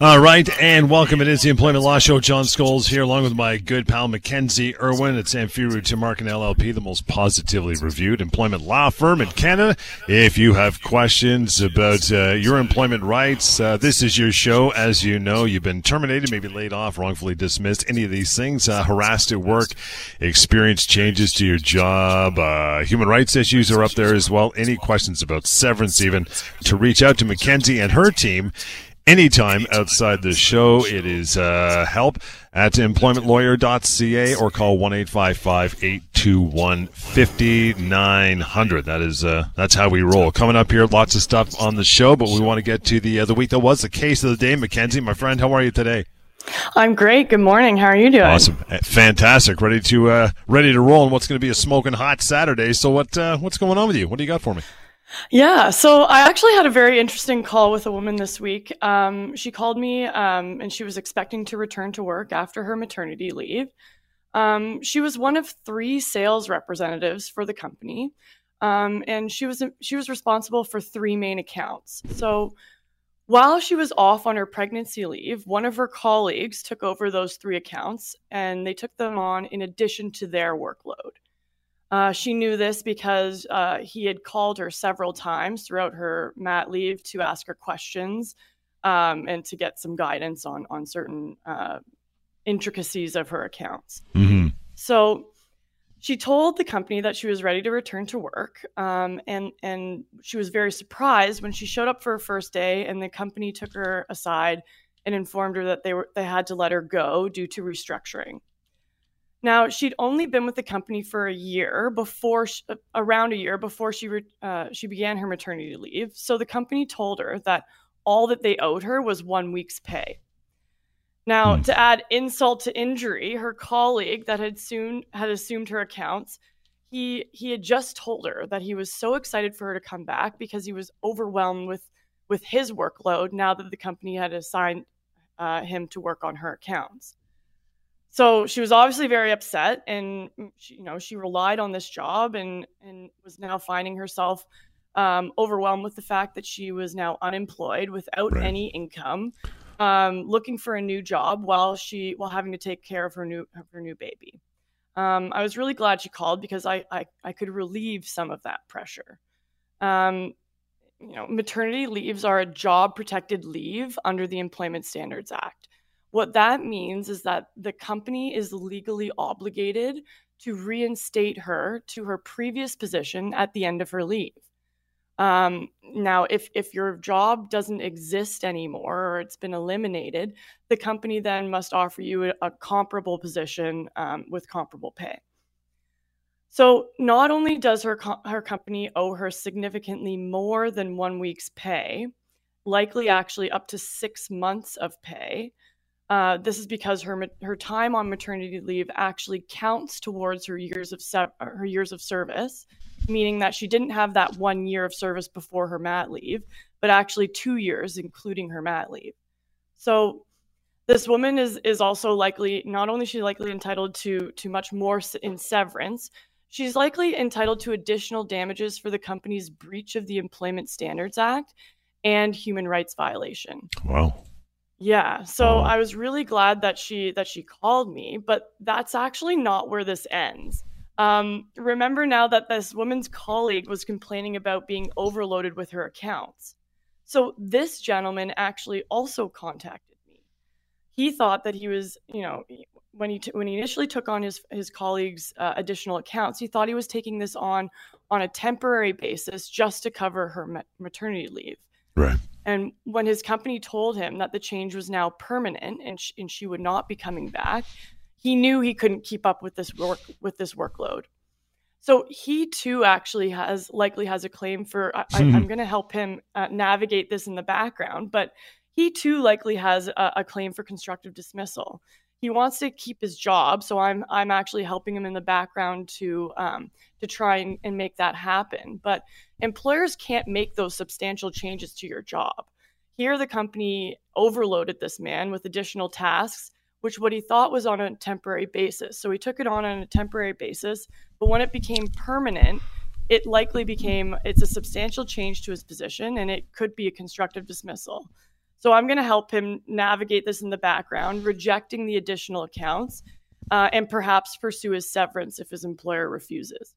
All right, and welcome. It is the Employment Law Show. John Scholes here, along with my good pal Mackenzie Irwin at Samfiru Tumarkin LLP, the most positively reviewed employment law firm in Canada. If you have questions about uh, your employment rights, uh, this is your show. As you know, you've been terminated, maybe laid off, wrongfully dismissed, any of these things, uh, harassed at work, experienced changes to your job, uh, human rights issues are up there as well. Any questions about severance, even to reach out to Mackenzie and her team anytime outside the show. It is uh, help at employmentlawyer.ca or call 1-855-821-5900. That is, uh, that's how we roll. Coming up here, lots of stuff on the show, but we want to get to the, uh, the week that was the case of the day. Mackenzie, my friend, how are you today? I'm great. Good morning. How are you doing? Awesome, fantastic. Ready to uh, ready to roll. And what's going to be a smoking hot Saturday? So what uh, what's going on with you? What do you got for me? Yeah, so I actually had a very interesting call with a woman this week. Um, she called me um, and she was expecting to return to work after her maternity leave. Um, she was one of three sales representatives for the company, um, and she was she was responsible for three main accounts. So while she was off on her pregnancy leave, one of her colleagues took over those three accounts, and they took them on in addition to their workload. Uh, she knew this because uh, he had called her several times throughout her mat leave to ask her questions um, and to get some guidance on on certain uh, intricacies of her accounts. Mm-hmm. So she told the company that she was ready to return to work, um, and and she was very surprised when she showed up for her first day, and the company took her aside and informed her that they were they had to let her go due to restructuring. Now, she'd only been with the company for a year before, she, uh, around a year before she re, uh, she began her maternity leave. So the company told her that all that they owed her was one week's pay. Now, hmm. to add insult to injury, her colleague that had soon had assumed her accounts, he he had just told her that he was so excited for her to come back because he was overwhelmed with with his workload now that the company had assigned uh, him to work on her accounts. So she was obviously very upset, and mm, she, you know she relied on this job, and and was now finding herself um, overwhelmed with the fact that she was now unemployed without right. any income, um, looking for a new job while she while having to take care of her new of her new baby. Um, I was really glad she called because I, I I could relieve some of that pressure. Um, you know, maternity leaves are a job protected leave under the Employment Standards Act. What that means is that the company is legally obligated to reinstate her to her previous position at the end of her leave. Um, now, if if your job doesn't exist anymore or it's been eliminated, the company then must offer you a, a comparable position um, with comparable pay. So, not only does her co- her company owe her significantly more than one week's pay, likely actually up to six months of pay, uh, this is because her her time on maternity leave actually counts towards her years of se- her years of service, meaning that she didn't have that one year of service before her mat leave, but actually two years, including her mat leave. So this woman is is also likely not only she's likely entitled to to much more in severance, she's likely entitled to additional damages for the company's breach of the Employment Standards Act and human rights violation. Wow. Yeah, so I was really glad that she that she called me, but that's actually not where this ends. Um, remember now that this woman's colleague was complaining about being overloaded with her accounts. So this gentleman actually also contacted me. He thought that he was, you know, when he t- when he initially took on his his colleagues' uh, additional accounts, he thought he was taking this on on a temporary basis just to cover her ma- maternity leave. Right. And when his company told him that the change was now permanent and, sh- and she would not be coming back, he knew he couldn't keep up with this work with this workload. So he too actually has likely has a claim for. I, am going to help him uh, navigate this in the background, but he too likely has a, a claim for constructive dismissal he wants to keep his job so i'm i'm actually helping him in the background to um, to try and, and make that happen but employers can't make those substantial changes to your job Here, the company overloaded this man with additional tasks, which what he thought was on a temporary basis. So he took it on on a temporary basis, but when it became permanent, it likely became it's a substantial change to his position and it could be a constructive dismissal. So I'm going to help him navigate this in the background, rejecting the additional accounts, uh, and perhaps pursue his severance if his employer refuses.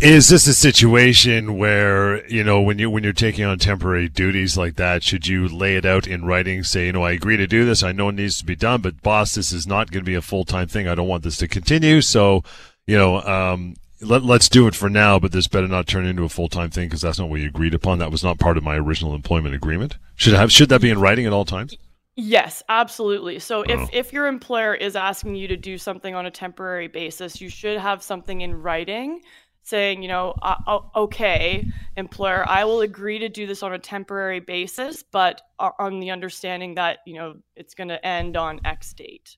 Is this a situation where you know when you when you're taking on temporary duties like that, should you lay it out in writing? Say, you know, I agree to do this. I know it needs to be done, but boss, this is not going to be a full time thing. I don't want this to continue. So, you know, um, let, us do it for now, but this better not turn into a full time thing because that's not what we agreed upon. That was not part of my original employment agreement. Should have should that be in writing at all times? Yes, absolutely. So if, oh. if your employer is asking you to do something on a temporary basis, you should have something in writing saying, you know, uh, uh okay, employer, I will agree to do this on a temporary basis, but on the understanding that, you know, it's going to end on X date.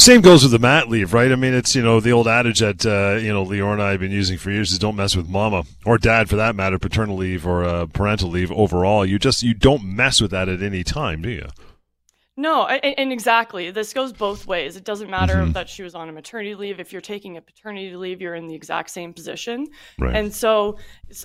Same goes with the mat leave, right? I mean, it's you know the old adage that uh, you know Lior and I have been using for years is don't mess with mama or dad for that matter, paternal leave or uh, parental leave overall. You just you don't mess with that at any time, do you? No, and, and, exactly. This goes both ways. It doesn't matter mm-hmm. that she was on a maternity leave. If you're taking a paternity leave, you're in the exact same position. Right. And so,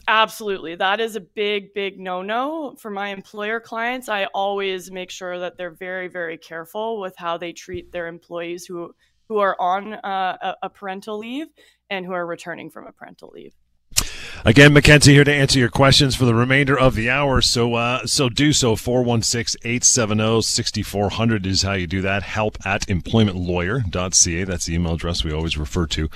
absolutely, that is a big, big no no for my employer clients. I always make sure that they're very, very careful with how they treat their employees who who are on uh, a parental leave and who are returning from a parental leave. Again, Mackenzie here to answer your questions for the remainder of the hour. So, uh, so do so. 416-870-6400 is how you do that. Help at employmentlawyer.ca. That's the email address we always refer to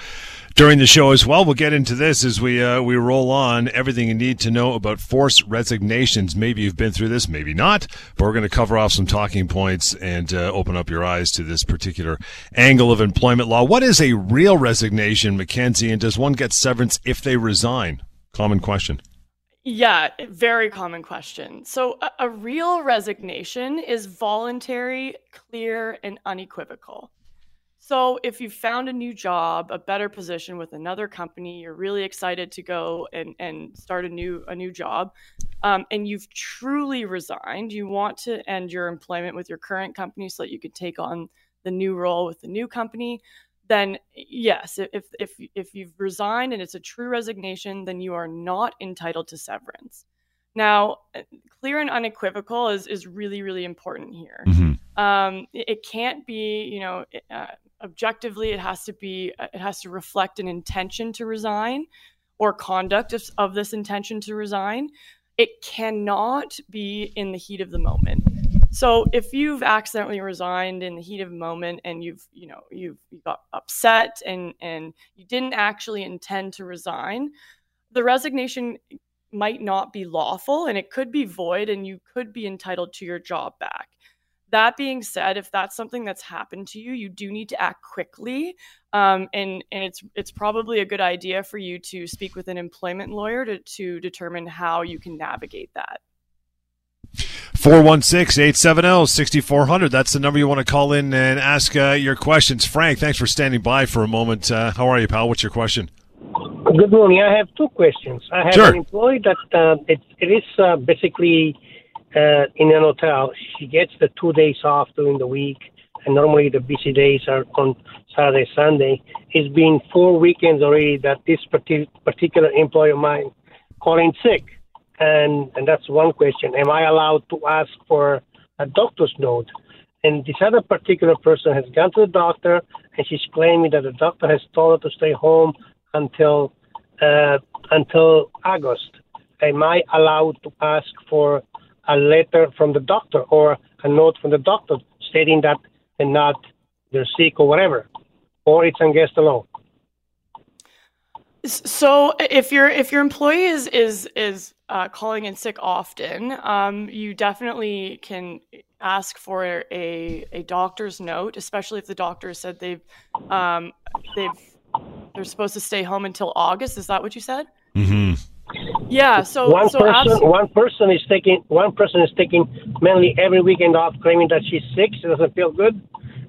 during the show as well. We'll get into this as we uh, we roll on. Everything you need to know about forced resignations. Maybe you've been through this, maybe not. But we're going to cover off some talking points and uh, open up your eyes to this particular angle of employment law. What is a real resignation, Mackenzie, and does one get severance if they resign? Common question. Yeah, very common question. So, a, a real resignation is voluntary, clear, and unequivocal. So, if you found a new job, a better position with another company, you're really excited to go and, and start a new a new job, um, and you've truly resigned, you want to end your employment with your current company so that you could take on the new role with the new company. Then yes, if if if you've resigned and it's a true resignation, then you are not entitled to severance. Now, uh, clear and unequivocal is is really really important here. Mm-hmm. Um, it, it, can't be, you know, uh, objectively it has to be uh, it has to reflect an intention to resign or conduct of, of this intention to resign. It cannot be in the heat of the moment. So if you've accidentally resigned in the heat of moment and you've you know you've you got upset and and you didn't actually intend to resign the resignation might not be lawful and it could be void and you could be entitled to your job back that being said, if that's something that's happened to you, you do need to act quickly, um, and and it's it's probably a good idea for you to speak with an employment lawyer to to determine how you can navigate that. 416-870-6400. That's the number you want to call in and ask uh, your questions. Frank, thanks for standing by for a moment. Uh, how are you, pal? What's your question? Good morning. I have two questions. I have sure. an employee that uh, it, it is uh, basically uh, in an hotel. She gets the two days off during the week, and normally the busy days are on Saturday, Sunday. It's been four weekends already that this particular employee of mine calling sick, and and that's one question. Am I allowed to ask for a doctor's note? And this other particular person has gone to the doctor, and she's claiming that the doctor has told her to stay home until uh, until August. Am I allowed to ask for a letter from the doctor or a note from the doctor stating that they're not they're sick or whatever, or it's against the law. So if your if your employee is is is uh, calling in sick often, um, you definitely can ask for a a doctor's note, especially if the doctor said they've um, they've they're supposed to stay home until August. Is that what you said? Mm-hmm. Yeah. So one so person absolutely. one person is taking one person is taking mainly every weekend off, claiming that she's sick, she doesn't feel good.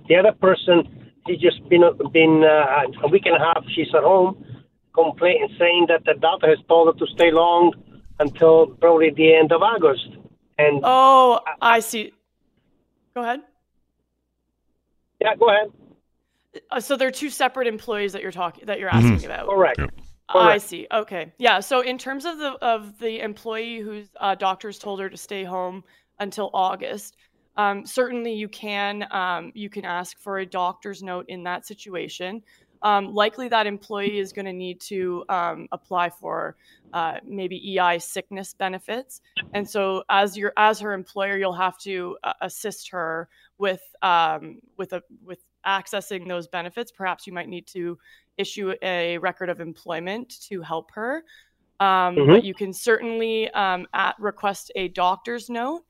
The other person, she's just been been uh, a week and a half. She's at home, complaining, saying that the doctor has told her to stay long until probably the end of August. And oh, I see. Go ahead. Yeah, go ahead. Uh, so they're two separate employees that you're talking that you're asking mm-hmm. about. Correct. Yep. I see. Okay. Yeah. So in terms of the of the employee whose uh, doctors told her to stay home until August, um, certainly you can um, you can ask for a doctor's note in that situation. Um, likely that employee is going to need to um, apply for uh, maybe EI sickness benefits, and so as your as her employer, you'll have to uh, assist her with um, with a with accessing those benefits. Perhaps you might need to issue a record of employment to help her. Um, mm-hmm. But you can certainly um, at, request a doctor's note.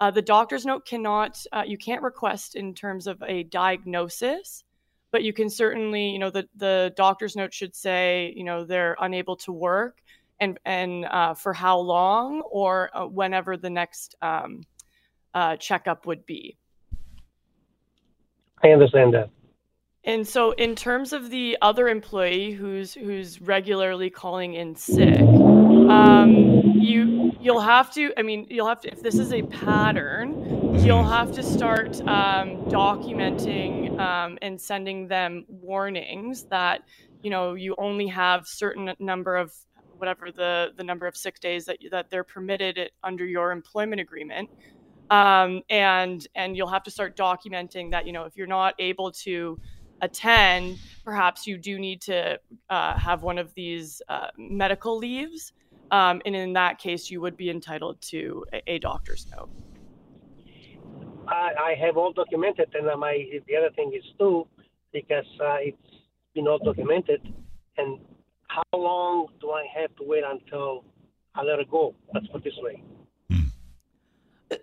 Uh, the doctor's note cannot, uh, you can't request in terms of a diagnosis, but you can certainly, you know, the, the doctor's note should say, you know, they're unable to work and, and uh, for how long or uh, whenever the next um, uh, checkup would be. I understand that. And so, in terms of the other employee who's who's regularly calling in sick, um, you you'll have to. I mean, you'll have to. If this is a pattern, you'll have to start um, documenting um, and sending them warnings that you know you only have certain number of whatever the the number of sick days that that they're permitted under your employment agreement um, and and you'll have to start documenting that you know if you're not able to attend, perhaps you do need to uh, have one of these uh, medical leaves. Um, and in that case, you would be entitled to a, a doctor's note. I, I, have all documented, and my the other thing is too, because uh, it's been all documented. And how long do I have to wait until I let it go? Let's put this way.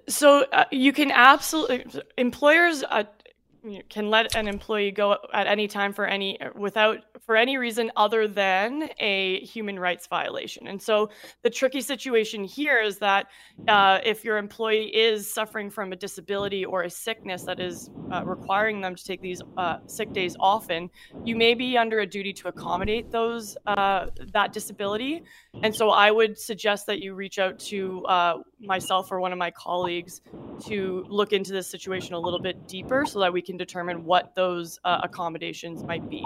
So uh, you can absolutely employers uh, can let an employee go at any time for any without for any reason other than a human rights violation. And so the tricky situation here is that uh, if your employee is suffering from a disability or a sickness that is uh, requiring them to take these uh, sick days often, you may be under a duty to accommodate those uh, that disability. And so I would suggest that you reach out to uh, myself or one of my colleagues to look into this situation a little bit deeper so that we can determine what those uh, accommodations might be.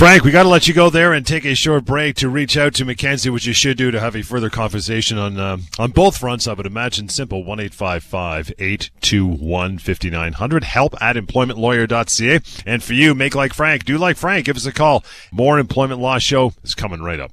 Frank, we got to let you go there and take a short break to reach out to Mackenzie, which you should do to have a further conversation on uh, on both fronts. I would imagine simple one eight five five eight two one fifty nine hundred. Help at employmentlawyer.ca. And for you, make like Frank, do like Frank. Give us a call. More employment law show is coming right up.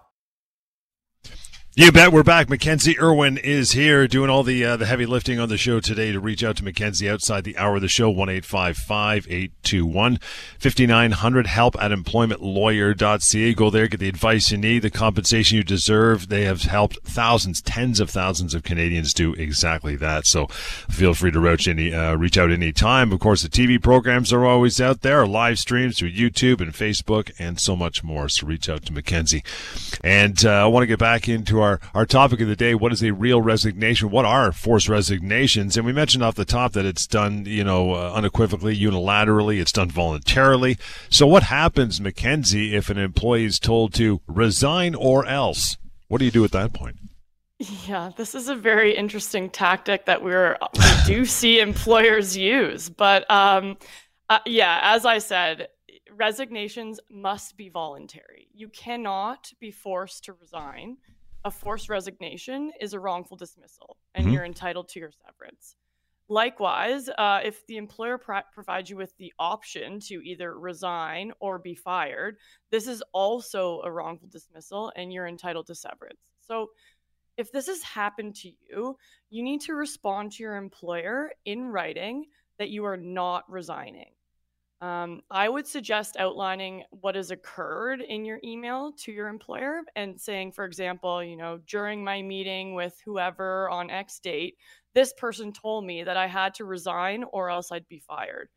You bet. We're back. Mackenzie Irwin is here doing all the uh, the heavy lifting on the show today. To reach out to Mackenzie outside the hour of the show, one eight five five eight two one fifty nine hundred. Help at employmentlawyer.ca. Go there, get the advice you need, the compensation you deserve. They have helped thousands, tens of thousands of Canadians do exactly that. So feel free to reach any uh, reach out any time. Of course, the TV programs are always out there, live streams through YouTube and Facebook, and so much more. So reach out to Mackenzie. And uh, I want to get back into our, our topic of the day. What is a real resignation? What are forced resignations? And we mentioned off the top that it's done, you know, uh, unequivocally, unilaterally. It's done voluntarily. So what happens, Mackenzie, if an employee is told to resign or else? What do you do at that point? Yeah, this is a very interesting tactic that we're we do see employers use. But um, uh, yeah, as I said, resignations must be voluntary. You cannot be forced to resign a forced resignation is a wrongful dismissal and mm-hmm. you're entitled to your severance. Likewise, uh, if the employer provides you with the option to either resign or be fired, this is also a wrongful dismissal and you're entitled to severance. So, if this has happened to you, you need to respond to your employer in writing that you are not resigning. Um, I would suggest outlining what has occurred in your email to your employer and saying, for example, you know, during my meeting with whoever on X date, this person told me that I had to resign or else I'd be fired.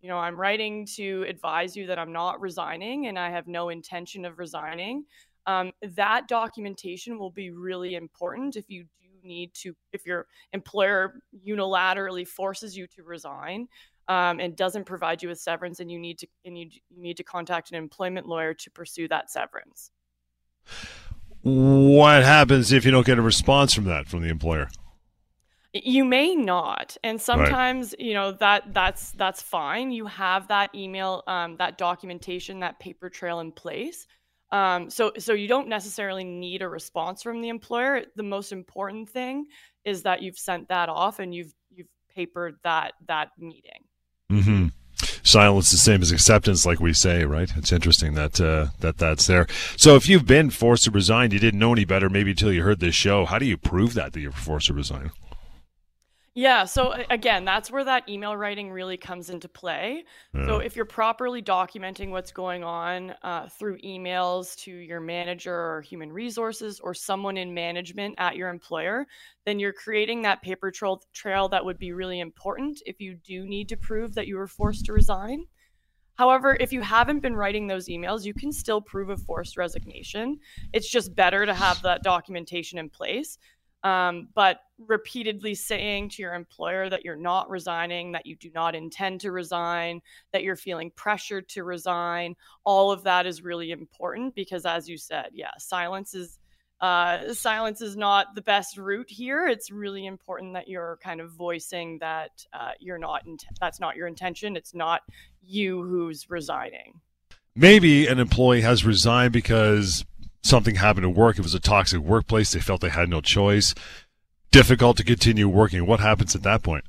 You know, I'm writing to advise you that I'm not resigning and I have no intention of resigning. um, that documentation will be really important if you do need to if your employer unilaterally forces you to resign um, and doesn't provide you with severance and you need to and you, you need to contact an employment lawyer to pursue that severance. What happens if you don't get a response from that from the employer? You may not and sometimes right. you know that that's that's fine. You have that email um, that documentation that paper trail in place. Um, so so you don't necessarily need a response from the employer. The most important thing is that you've sent that off and you've you've papered that that meeting silence the same as acceptance, like we say, right? It's interesting that uh, that that's there. So, if you've been forced to resign, you didn't know any better, maybe until you heard this show. How do you prove that that you're forced to resign? Yeah. So again, that's where that email writing really comes into play. Yeah. So if you're properly documenting what's going on uh, through emails to your manager or human resources or someone in management at your employer, then you're creating that paper trail, trail that would be really important if you do need to prove that you were forced to resign. However, if you haven't been writing those emails, you can still prove a forced resignation. It's just better to have that documentation in place um, but repeatedly saying to your employer that you're not resigning, that you do not intend to resign, that you're feeling pressured to resign, all of that is really important because, as you said, yeah, silence is. Uh, silence is not the best route here. It's really important that you're kind of voicing that uh, you're not. In- that's not your intention. It's not you who's resigning. Maybe an employee has resigned because something happened at work. It was a toxic workplace. They felt they had no choice. Difficult to continue working. What happens at that point?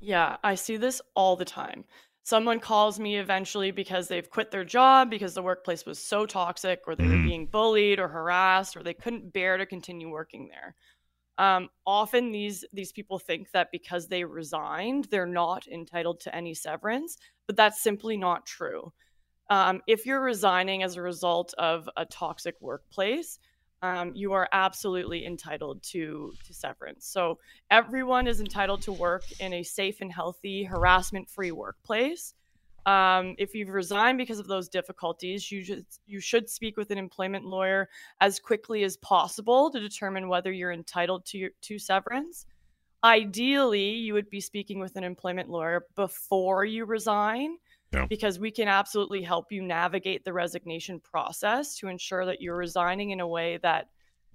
Yeah, I see this all the time. Someone calls me eventually because they've quit their job because the workplace was so toxic, or they mm. were mm-hmm. being bullied or harassed, or they couldn't bear to continue working there. Um, often these these people think that because they resigned, they're not entitled to any severance, but that's simply not true. Um, if you're resigning as a result of a toxic workplace, um, you are absolutely entitled to, to severance. So everyone is entitled to work in a safe and healthy, harassment-free workplace. Um, if you've resigned because of those difficulties, you should you should speak with an employment lawyer as quickly as possible to determine whether you're entitled to to severance. Ideally, you would be speaking with an employment lawyer before you resign yeah. because we can absolutely help you navigate the resignation process to ensure that you're resigning in a way that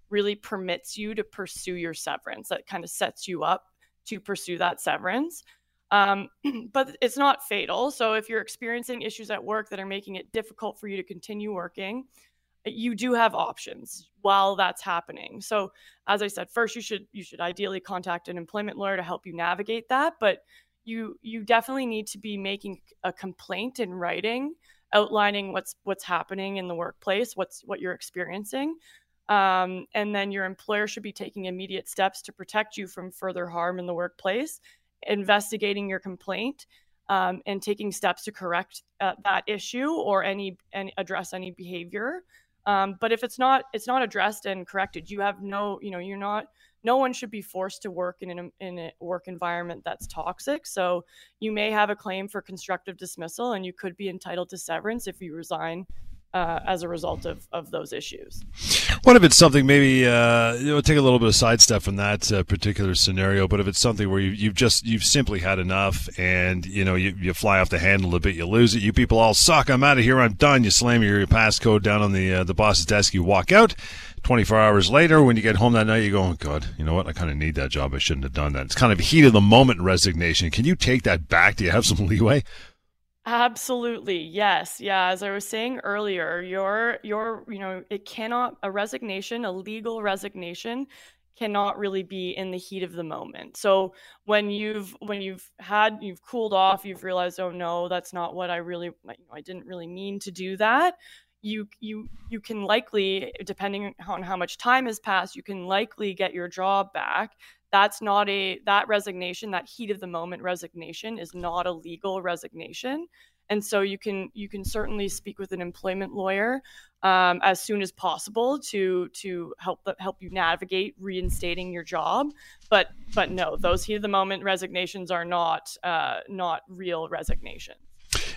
really permits you to pursue your severance, that kind of sets you up to pursue that severance. Um, but it's not fatal. So if you're experiencing issues at work that are making it difficult for you to continue working, you do have options while that's happening. So as I said, first you should you should ideally contact an employment lawyer to help you navigate that. But you you definitely need to be making a complaint in writing outlining what's what's happening in the workplace what's what you're experiencing. Um, and then your employer should be taking immediate steps to protect you from further harm in the workplace investigating your complaint um, and taking steps to correct uh, that issue or any and address any behavior. Um, but if it's not it's not addressed and corrected you have no you know you're not no one should be forced to work in an in a work environment that's toxic. So you may have a claim for constructive dismissal, and you could be entitled to severance if you resign uh, as a result of, of those issues. What if it's something maybe uh, you know take a little bit of sidestep from that uh, particular scenario, but if it's something where you, have just you've simply had enough, and you know you, you fly off the handle a bit, you lose it. You people all suck. I'm out of here. I'm done. You slam your passcode down on the uh, the boss's desk. You walk out. 24 hours later, when you get home that night, you go, oh, God, you know what? I kind of need that job. I shouldn't have done that. It's kind of heat of the moment resignation. Can you take that back? Do you have some leeway? Absolutely. Yes. Yeah. As I was saying earlier, your, your, you know, it cannot, a resignation, a legal resignation cannot really be in the heat of the moment. So when you've when you've had you've cooled off, you've realized, oh no, that's not what I really you know, I didn't really mean to do that you you you can likely depending on how much time has passed you can likely get your job back that's not a that resignation that heat of the moment resignation is not a legal resignation. And so you can you can certainly speak with an employment lawyer um, as soon as possible to to help help you navigate reinstating your job. But but no those heat of the moment resignations are not uh, not real resignations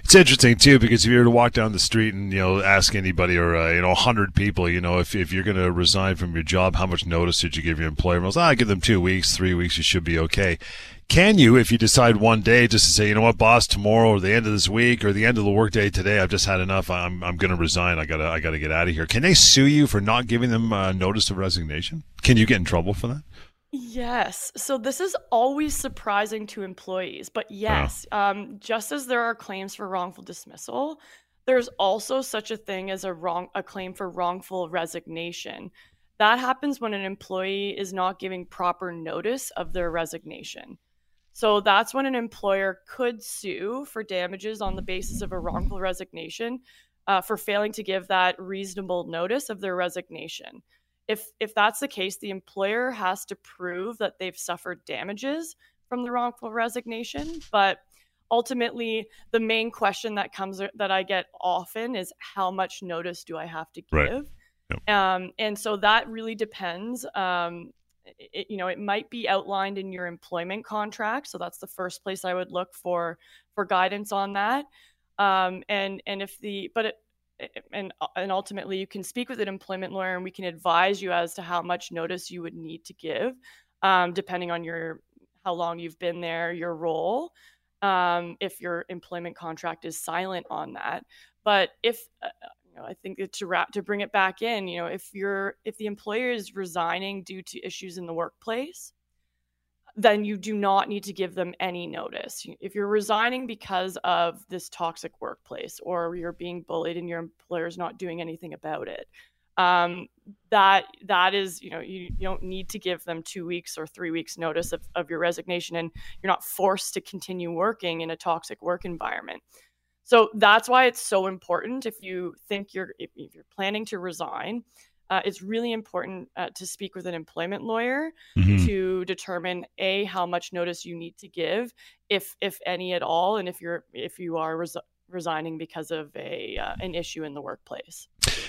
It's interesting too because if you were to walk down the street and you know ask anybody or uh, you know hundred people, you know if if you're going to resign from your job, how much notice did you give your employer? Well, I give them two weeks, three weeks, you should be okay. Can you, if you decide one day just to say, you know what, boss, tomorrow or the end of this week or the end of the workday today, I've just had enough. I'm I'm going to resign. I gotta I gotta get out of here. Can they sue you for not giving them uh, notice of resignation? Can you get in trouble for that? Yes. So this is always surprising to employees, but yes, um, just as there are claims for wrongful dismissal, there's also such a thing as a wrong a claim for wrongful resignation. That happens when an employee is not giving proper notice of their resignation. So that's when an employer could sue for damages on the basis of a wrongful resignation uh, for failing to give that reasonable notice of their resignation. If if that's the case, the employer has to prove that they've suffered damages from the wrongful resignation. But ultimately, the main question that comes that I get often is how much notice do I have to give? Right. Yep. Um, and so that really depends. Um, it, you know it might be outlined in your employment contract so that's the first place i would look for for guidance on that um, and and if the but it, and and ultimately you can speak with an employment lawyer and we can advise you as to how much notice you would need to give um, depending on your how long you've been there your role um, if your employment contract is silent on that. But if uh, know, I think to wrap to bring it back in, you know, if you're if the employer is resigning due to issues in the workplace, then you do not need to give them any notice. If you're resigning because of this toxic workplace or you're being bullied and your employer's not doing anything about it, um, that that is, you know, you, you don't need to give them two weeks or three weeks notice of, of your resignation and you're not forced to continue working in a toxic work environment. So that's why it's so important if you think you're if, if you're planning to resign, uh, it's really important uh, to speak with an employment lawyer mm-hmm. to determine a how much notice you need to give, if if any at all, and if you're if you are res- resigning because of a uh, an issue in the workplace.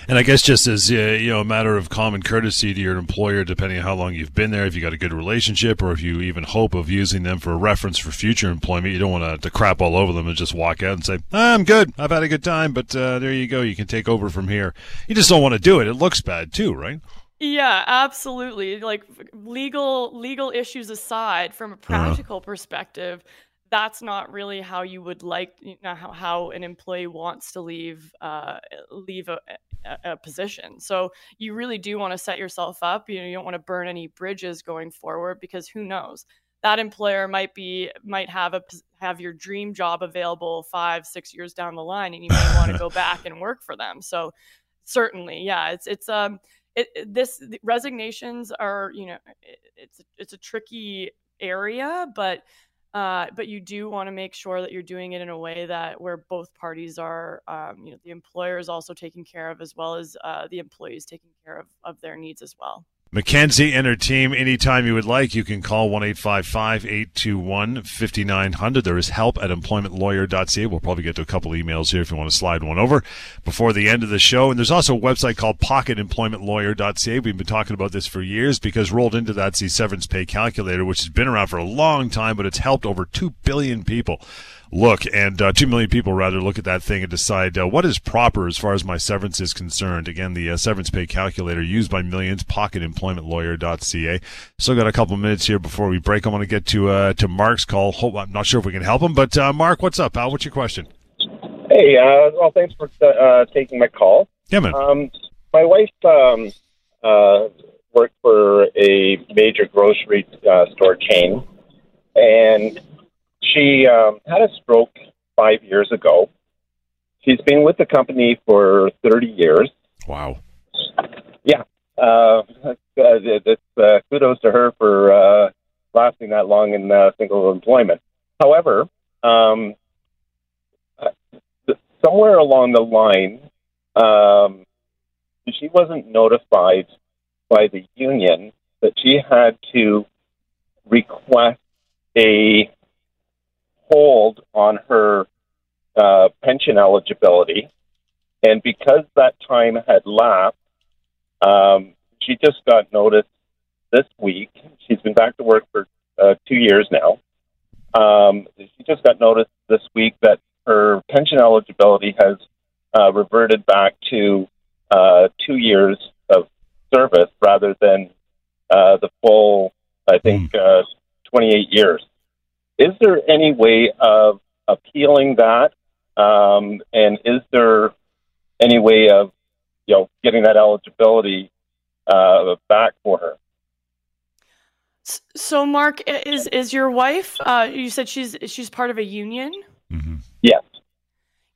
And I guess just as uh, you know, a matter of common courtesy to your employer, depending on how long you've been there, if you got a good relationship, or if you even hope of using them for a reference for future employment, you don't want to, to crap all over them and just walk out and say, "I'm good, I've had a good time, but uh, there you go, you can take over from here." You just don't want to do it. It looks bad too, right? Yeah, absolutely. Like legal legal issues aside, from a uh-huh. practical uh-huh. perspective, that's not really how you would like you know, how, how an employee wants to leave uh, leave a, a, a, position. So you really do want to set yourself up. You know, you don't want to burn any bridges going forward because who knows that employer might be might have a have your dream job available five six years down the line, and you may want to go back and work for them. So certainly, yeah, it's it's um it, this resignations are you know it, it's it's a tricky area, but uh, but you do want to make sure that you're doing it in a way that where both parties are, um, you know, the employer is also taken care of as well as uh, the employees taking care of, of their needs as well. Mackenzie and her team, anytime you would like, you can call 1 821 5900. There is help at employmentlawyer.ca. We'll probably get to a couple emails here if you want to slide one over before the end of the show. And there's also a website called pocketemploymentlawyer.ca. We've been talking about this for years because rolled into that's the severance pay calculator, which has been around for a long time, but it's helped over 2 billion people look, and uh, 2 million people rather look at that thing and decide uh, what is proper as far as my severance is concerned. Again, the uh, severance pay calculator used by millions, pocketemploymentlawyer.ca. Still got a couple minutes here before we break. I want to get to uh, to Mark's call. Hope, I'm not sure if we can help him, but uh, Mark, what's up, pal? What's your question? Hey, uh, well, thanks for taking my call. Yeah, man. Um, my wife um, worked for a major grocery store chain, and she um, had a stroke five years ago. She's been with the company for 30 years. Wow. Yeah. Uh, it's, uh, kudos to her for uh, lasting that long in uh, single employment. However, um, uh, somewhere along the line, um, she wasn't notified by the union that she had to request a hold on her uh, pension eligibility. And because that time had lapsed, um, she just got notice this week. She's been back to work for uh, two years now. Um, she just got notice this week that her pension eligibility has uh, reverted back to uh, two years of service rather than uh, the full, I think, uh, 28 years. Is there any way of appealing that? Um, and is there any way of, you know, getting that eligibility uh, back for her? So, Mark, is is your wife? Uh, you said she's she's part of a union. Mm-hmm. Yes.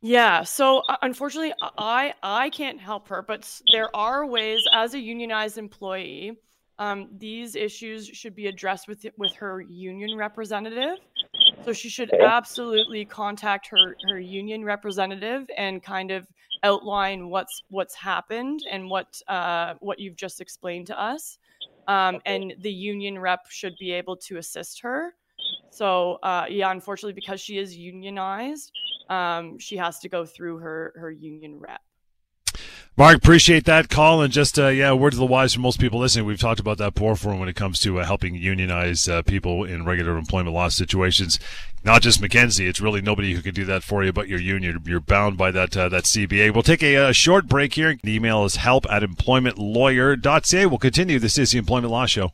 Yeah. So, uh, unfortunately, I I can't help her, but there are ways as a unionized employee. Um, these issues should be addressed with with her union representative. So she should absolutely contact her her union representative and kind of outline what's what's happened and what uh, what you've just explained to us um, and the union rep should be able to assist her. So uh, yeah, unfortunately, because she is unionized, um, she has to go through her her union rep. Mark, appreciate that call and just uh, yeah, word to the wise for most people listening. We've talked about that poor form when it comes to uh, helping unionize uh, people in regular employment law situations. Not just Mackenzie; it's really nobody who can do that for you, but your union. You're bound by that uh, that CBA. We'll take a, a, short break here. The email is help at employmentlawyer.ca. We'll continue. This is the Employment Law Show.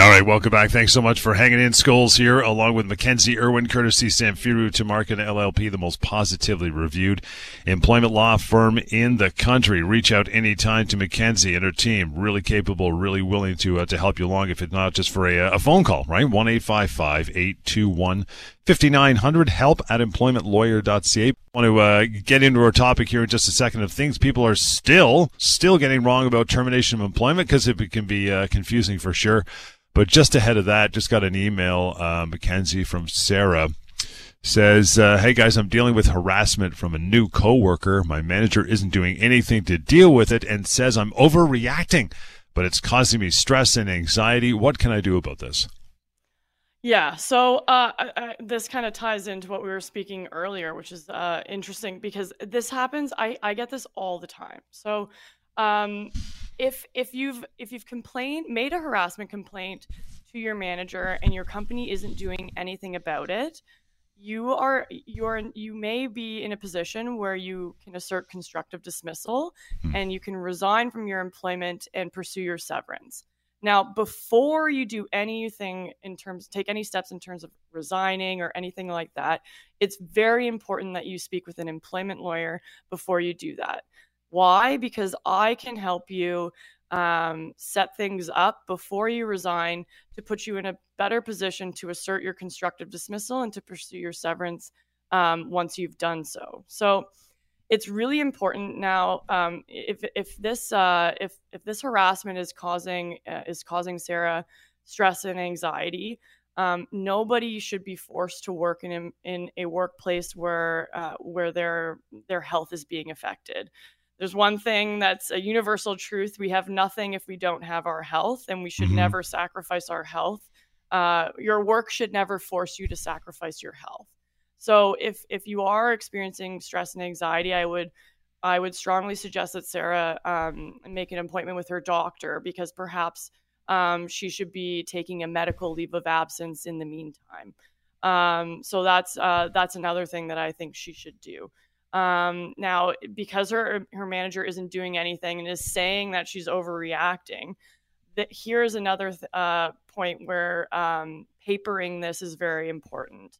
All right, welcome back. Thanks so much for hanging in. Scholes, here, along with Mackenzie Irwin, courtesy Sam Samfiru Tumarkin LLP, the most positively reviewed employment law firm in the country. Reach out anytime to Mackenzie and her team. Really capable, really willing to uh, to help you along. If it's not just for a, a phone call, right? One eight five five eight two one fifty nine hundred. Help at employmentlawyer.ca. I want to uh, get into our topic here in just a second of things people are still still getting wrong about termination of employment because it can be uh, confusing for sure. But just ahead of that, just got an email, uh, Mackenzie from Sarah says, uh, "Hey guys, I'm dealing with harassment from a new coworker. My manager isn't doing anything to deal with it and says I'm overreacting, but it's causing me stress and anxiety. What can I do about this?" Yeah, so uh, I, this kind of ties into what we were speaking earlier, which is uh, interesting because this happens. I, I get this all the time. So um, if if you've if you've complained made a harassment complaint to your manager and your company isn't doing anything about it you are you're you may be in a position where you can assert constructive dismissal mm. and you can resign from your employment and pursue your severance now before you do anything in terms take any steps in terms of resigning or anything like that it's very important that you speak with an employment lawyer before you do that why? Because I can help you um, set things up before you resign to put you in a better position to assert your constructive dismissal and to pursue your severance um, once you've done so. So it's really important now. Um, if if this uh, if if this harassment is causing uh, is causing Sarah stress and anxiety, um, nobody should be forced to work in a, in a workplace where uh, where their their health is being affected there's one thing that's a universal truth we have nothing if we don't have our health and we should mm-hmm. never sacrifice our health uh, your work should never force you to sacrifice your health so if if you are experiencing stress and anxiety i would i would strongly suggest that sarah um, make an appointment with her doctor because perhaps um, she should be taking a medical leave of absence in the meantime um, so that's uh, that's another thing that i think she should do um, now, because her her manager isn't doing anything and is saying that she's overreacting, that here's another th- uh, point where um, papering this is very important.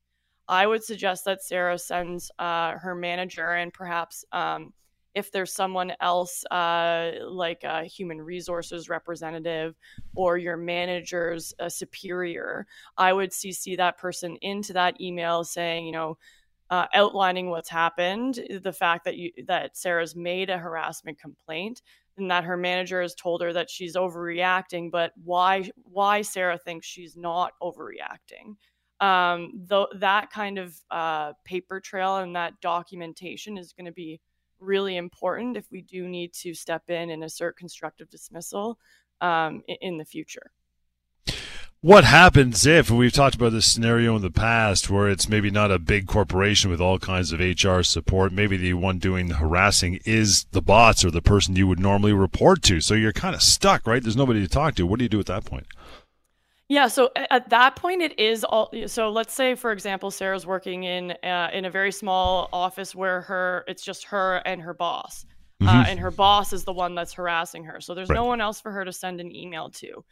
I would suggest that Sarah sends uh, her manager and perhaps um, if there's someone else uh, like a human resources representative or your manager's superior, I would CC that person into that email saying, you know, uh, outlining what's happened, the fact that you that Sarah's made a harassment complaint and that her manager has told her that she's overreacting, but why why Sarah thinks she's not overreacting. Um, that kind of uh, paper trail and that documentation is going to be really important if we do need to step in and assert constructive dismissal um, in, in the future. What happens if we've talked about this scenario in the past where it's maybe not a big corporation with all kinds of HR support, maybe the one doing the harassing is the boss or the person you would normally report to. So you're kind of stuck, right? There's nobody to talk to. What do you do at that point? Yeah, so at that point, it is all. So let's say, for example, Sarah's working in uh, in a very small office where her it's just her and her boss, uh, mm-hmm. uh, and her boss is the one that's harassing her. So there's right. no one else for her to send an email to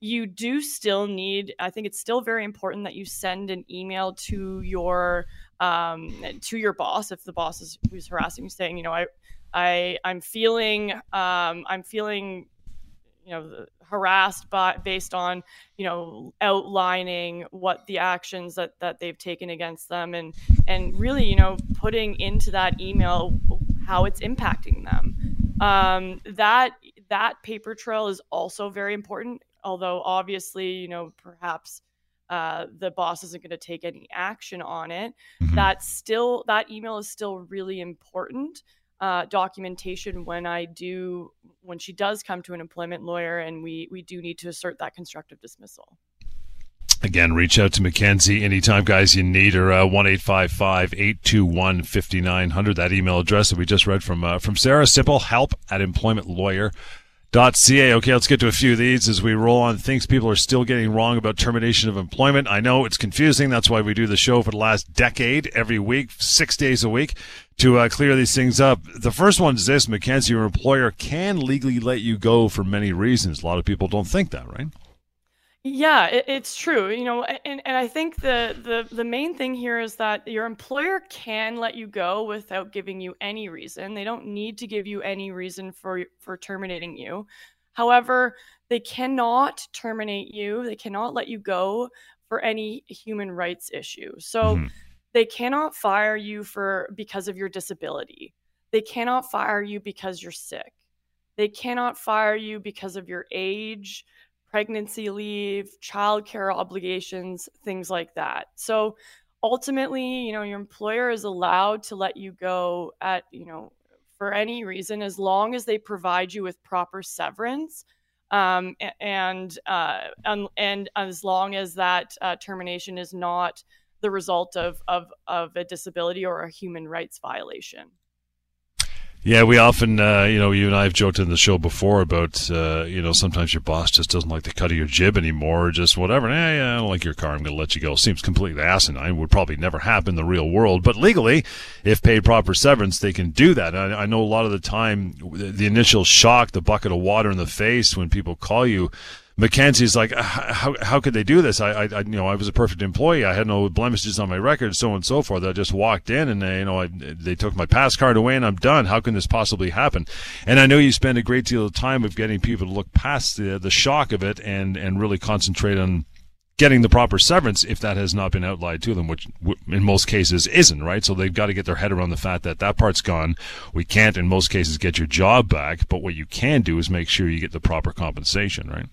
you do still need i think it's still very important that you send an email to your um, to your boss if the boss is who's harassing you saying you know i i i'm feeling um, i'm feeling you know harassed by based on you know outlining what the actions that that they've taken against them and and really you know putting into that email how it's impacting them um, that that paper trail is also very important although obviously, you know, perhaps uh, the boss isn't going to take any action on it, mm-hmm. that still that email is still really important uh, documentation when I do when she does come to an employment lawyer, and we we do need to assert that constructive dismissal. Again, reach out to Mackenzie anytime, guys, you need her. Uh, 1 821 5900. That email address that we just read from uh, from Sarah. Simple help at employment lawyer .ca. Okay, let's get to a few of these as we roll on. Things people are still getting wrong about termination of employment. I know it's confusing. That's why we do the show for the last decade, every week, six days a week, to uh, clear these things up. The first one is this: Mackenzie, your employer can legally let you go for many reasons. A lot of people don't think that, right? Yeah, it, it's true. You know, and, and I think the, the the main thing here is that your employer can let you go without giving you any reason. They don't need to give you any reason for for terminating you. However, they cannot terminate you. They cannot let you go for any human rights issue. So mm-hmm. They cannot fire you for because of your disability. They cannot fire you because you're sick. They cannot fire you because of your age pregnancy leave, childcare obligations, things like that. So ultimately, you know, your employer is allowed to let you go at, you know, for any reason as long as they provide you with proper severance. Um, and, uh, and and as long as that uh, termination is not the result of, of of a disability or a human rights violation. Yeah, we often, uh, you know, you and I have joked in the show before about, uh, you know, sometimes your boss just doesn't like the cut of your jib anymore, or just whatever. Hey, I don't like your car. I'm going to let you go. Seems completely asinine. Would probably never happen in the real world, but legally, if paid proper severance, they can do that. I, I know a lot of the time, the, the initial shock, the bucket of water in the face when people call you Mackenzie's like, ah, how, how could they do this? I, I, you know, I was a perfect employee. I had no blemishes on my record, so on and so forth. I just walked in and they, you know, I, they took my pass card away and I'm done. How can this possibly happen? And I know you spend a great deal of time of getting people to look past the, the shock of it and, and really concentrate on getting the proper severance if that has not been outlined to them, which in most cases isn't, right? So they've got to get their head around the fact that that part's gone. We can't, in most cases, get your job back, but what you can do is make sure you get the proper compensation, right?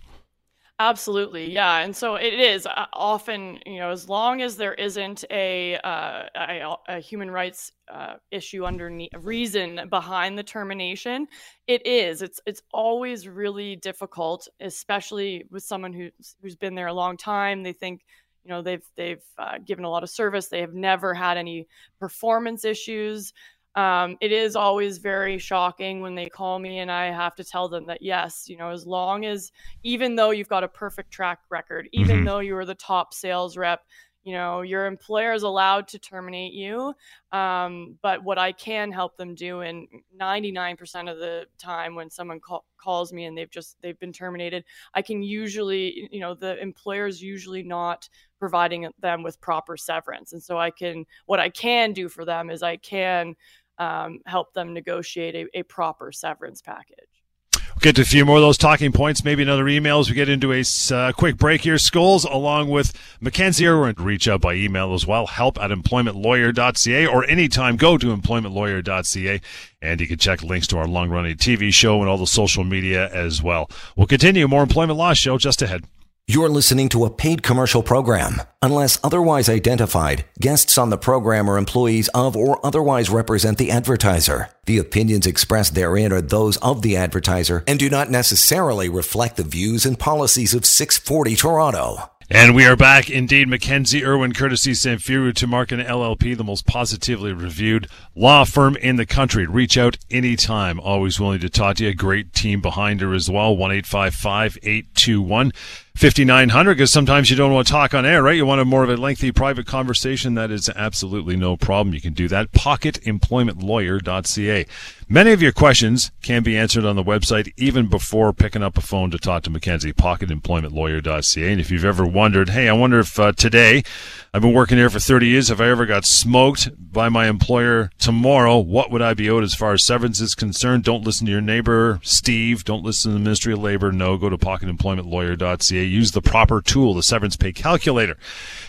Absolutely, yeah, and so it is uh, often, you know, as long as there isn't a uh, a, a, human rights uh, issue underneath reason behind the termination, it is. It's it's always really difficult, especially with someone who's who's been there a long time. They think, you know, they've they've uh, given a lot of service. They have never had any performance issues. Um, it is always very shocking when they call me and I have to tell them that yes, you know, as long as even though you've got a perfect track record, even mm-hmm. though you are the top sales rep, you know, your employer is allowed to terminate you. Um, but what I can help them do, and 99% of the time when someone call, calls me and they've just they've been terminated, I can usually, you know, the employer is usually not providing them with proper severance, and so I can what I can do for them is I can um, help them negotiate a, a proper severance package. Get to a few more of those talking points, maybe another email as we get into a uh, quick break here. Scholes, along with Mackenzie Irwin, reach out by email as well. Help at employmentlawyer.ca or anytime go to employmentlawyer.ca. And you can check links to our long running TV show and all the social media as well. We'll continue more employment law show just ahead. You're listening to a paid commercial program. Unless otherwise identified, guests on the program are employees of or otherwise represent the advertiser. The opinions expressed therein are those of the advertiser and do not necessarily reflect the views and policies of 640 Toronto. And we are back. Indeed, Mackenzie Irwin, courtesy Samfiru Tumarkin LLP, the most positively reviewed law firm in the country. Reach out anytime. Always willing to talk to you. Great team behind her as well. 1 821 5900 because sometimes you don't want to talk on air, right? You want a more of a lengthy private conversation. That is absolutely no problem. You can do that. Pocketemploymentlawyer.ca. Many of your questions can be answered on the website even before picking up a phone to talk to Mackenzie. Pocketemploymentlawyer.ca. And if you've ever wondered, hey, I wonder if uh, today I've been working here for 30 years. If I ever got smoked by my employer tomorrow, what would I be owed as far as severance is concerned? Don't listen to your neighbor, Steve. Don't listen to the Ministry of Labor. No, go to pocketemploymentlawyer.ca. Use the proper tool, the severance pay calculator.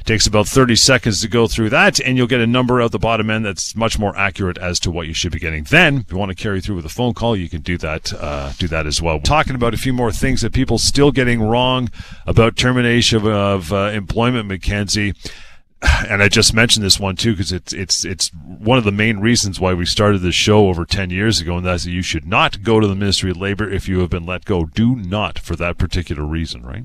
It takes about 30 seconds to go through that, and you'll get a number out the bottom end that's much more accurate as to what you should be getting. Then, if you want to carry through with a phone call, you can do that. Uh, do that as well. Talking about a few more things that people still getting wrong about termination of uh, employment, Mackenzie and I just mentioned this one too because it's it's it's one of the main reasons why we started this show over ten years ago, and that's that you should not go to the Ministry of Labor if you have been let go. Do not for that particular reason, right?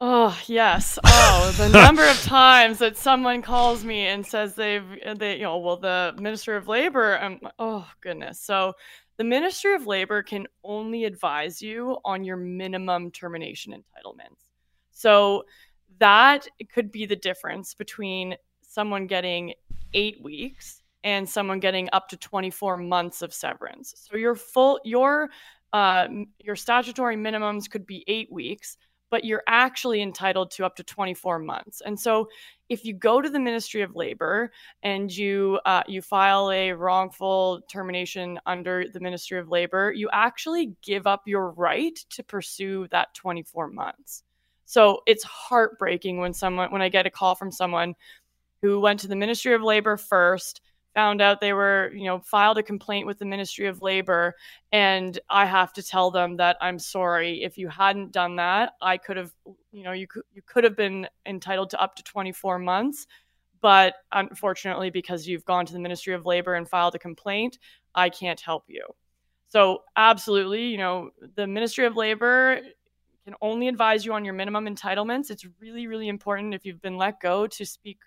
Oh yes. Oh, the number of times that someone calls me and says they've they you know well the Minister of Labor. Um, oh goodness. So the Ministry of Labor can only advise you on your minimum termination entitlements. So that could be the difference between someone getting eight weeks and someone getting up to 24 months of severance. So your full your uh, your statutory minimums could be eight weeks, but you're actually entitled to up to 24 months. And so if you go to the Ministry of Labor and you uh, you file a wrongful termination under the Ministry of Labor, you actually give up your right to pursue that 24 months. So it's heartbreaking when someone when I get a call from someone who went to the Ministry of Labor first, found out they were, you know, filed a complaint with the Ministry of Labor and I have to tell them that I'm sorry if you hadn't done that, I could have, you know, you could you could have been entitled to up to 24 months, but unfortunately because you've gone to the Ministry of Labor and filed a complaint, I can't help you. So, absolutely, you know, the Ministry of Labor can only advise you on your minimum entitlements. It's really, really important if you've been let go to speak,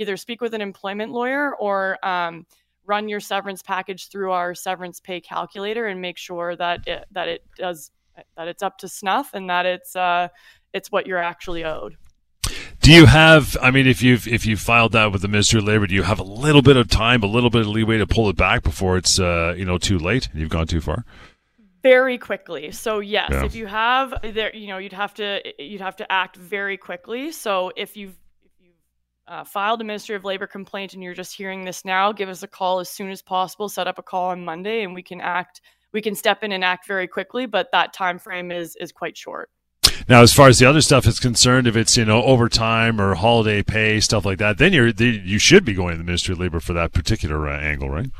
either speak with an employment lawyer or um, run your severance package through our severance pay calculator and make sure that it, that it does that it's up to snuff and that it's uh, it's what you're actually owed. Do you have? I mean, if you've if you filed that with the Ministry of Labor, do you have a little bit of time, a little bit of leeway to pull it back before it's uh, you know too late and you've gone too far? very quickly. So yes, yeah. if you have there, you know, you'd have to you'd have to act very quickly. So if you've if you've uh, filed a Ministry of Labor complaint and you're just hearing this now, give us a call as soon as possible. Set up a call on Monday, and we can act. We can step in and act very quickly, but that time frame is is quite short. Now, as far as the other stuff is concerned, if it's you know overtime or holiday pay stuff like that, then you're you should be going to the Ministry of Labor for that particular uh, angle, right?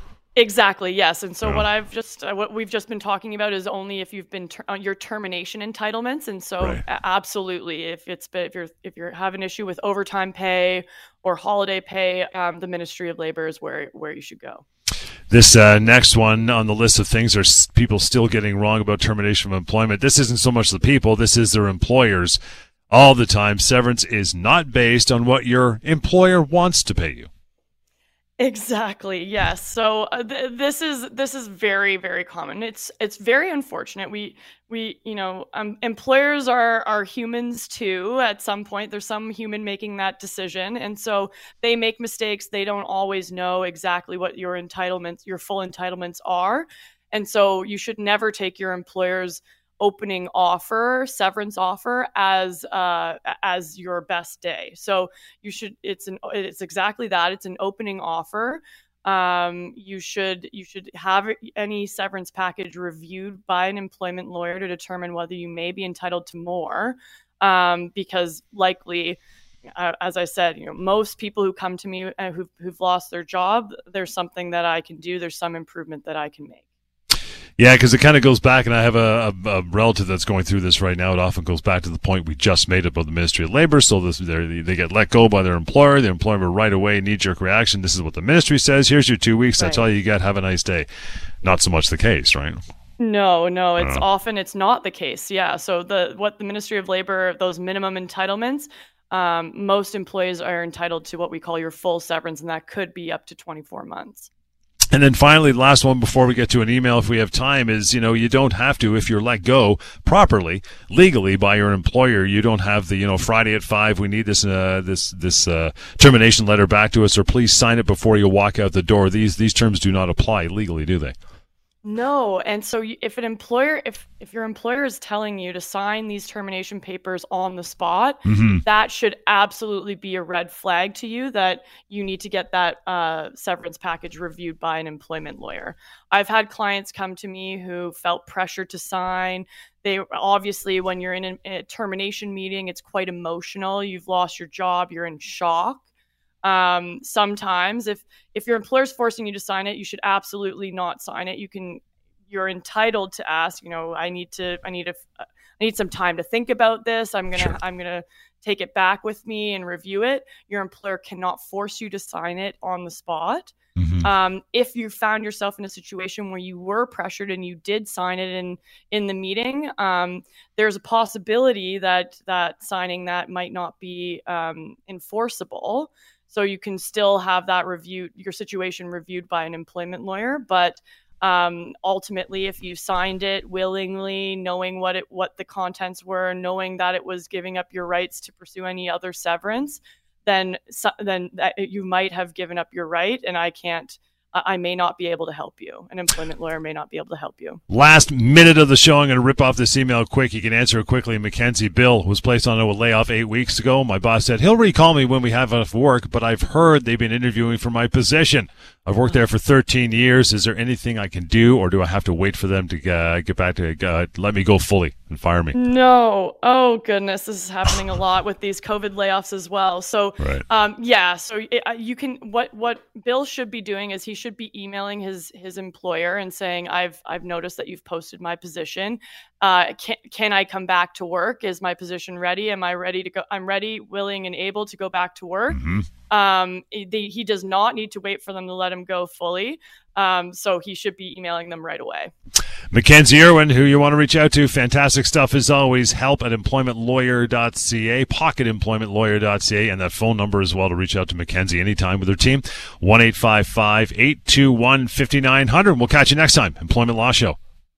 Exactly. Yes. And so what I've just uh, what we've just been talking about is only if you've been ter- your termination entitlements. And so right. absolutely, if it's if you're if you have an issue with overtime pay or holiday pay, um, the Ministry of Labor is where where you should go. This uh, next one on the list of things are people still getting wrong about termination of employment. This isn't so much the people; this is their employers. All the time, severance is not based on what your employer wants to pay you. Exactly. Yes. So uh, th- this is this is very very common. It's it's very unfortunate. We we you know um, employers are are humans too. At some point, there's some human making that decision, and so they make mistakes. They don't always know exactly what your entitlements, your full entitlements are, and so you should never take your employer's opening offer, severance offer as uh, as your best day. So you should it's an it's exactly that. It's an opening offer. Um, you should you should have any severance package reviewed by an employment lawyer to determine whether you may be entitled to more, um, because likely. Uh, as I said, you know, most people who come to me uh, who've, who've lost their job, there's something that I can do. There's some improvement that I can make. Yeah, because it kind of goes back, and I have a, a, a, relative that's going through this right now. It often goes back to the point we just made about the Ministry of Labor. So this, they get let go by their employer. The employer right away, knee jerk reaction. This is what the ministry says. Here's your two weeks. That's right. all you get. Have a nice day. Not so much the case, right? No, no, it's uh, often it's not the case. Yeah. So the what the Ministry of Labor, those minimum entitlements, um, most employees are entitled to what we call your full severance, and that could be up to 24 months. And then finally, the last one before we get to an email, if we have time, is you know you don't have to if you're let go properly, legally by your employer. You don't have the you know Friday at five. We need this uh, this this uh, termination letter back to us, or please sign it before you walk out the door. These these terms do not apply legally, do they? No, and so if an employer, if if your employer is telling you to sign these termination papers on the spot, mm-hmm. that should absolutely be a red flag to you that you need to get that uh, severance package reviewed by an employment lawyer. I've had clients come to me who felt pressure to sign. They obviously, when you're in a, a termination meeting, it's quite emotional. You've lost your job, you're in shock um, sometimes. If if your employer's forcing you to sign it you should absolutely not sign it. You can you're entitled to ask you know i need to i need a i need some time to think about this. I'm gonna sure. i'm gonna take it back with me and review it. Your employer cannot force you to sign it on the spot. Mm-hmm. um, if you found yourself in a situation where you were pressured and you did sign it in in the meeting um, there's a possibility that that signing that might not be um, enforceable so you can still have that reviewed, your situation reviewed by an employment lawyer. But um, ultimately, if you signed it willingly, knowing what it what the contents were, knowing that it was giving up your rights to pursue any other severance, then then that, you might have given up your right, and I can't I may not be able to help you. An employment lawyer may not be able to help you. Last minute of the show, I'm going to rip off this email quick. You can answer it quickly. Mackenzie Bill was placed on a layoff eight weeks ago. My boss said he'll recall me when we have enough work, but I've heard they've been interviewing for my position. I've worked there for 13 years. Is there anything I can do, or do I have to wait for them to uh, get back to uh, let me go fully and fire me? No. Oh goodness, this is happening a lot with these COVID layoffs as well. So, right. um, yeah. So it, uh, you can what what Bill should be doing is he should be emailing his his employer and saying, "I've I've noticed that you've posted my position. Uh, can can I come back to work? Is my position ready? Am I ready to go? I'm ready, willing, and able to go back to work." Mm-hmm um, they, he does not need to wait for them to let him go fully. Um, so he should be emailing them right away. Mackenzie Irwin, who you want to reach out to, fantastic stuff as always. Help at employmentlawyer.ca, pocketemploymentlawyer.ca, and that phone number as well to reach out to Mackenzie anytime with her team, 1 821 5900. We'll catch you next time. Employment Law Show.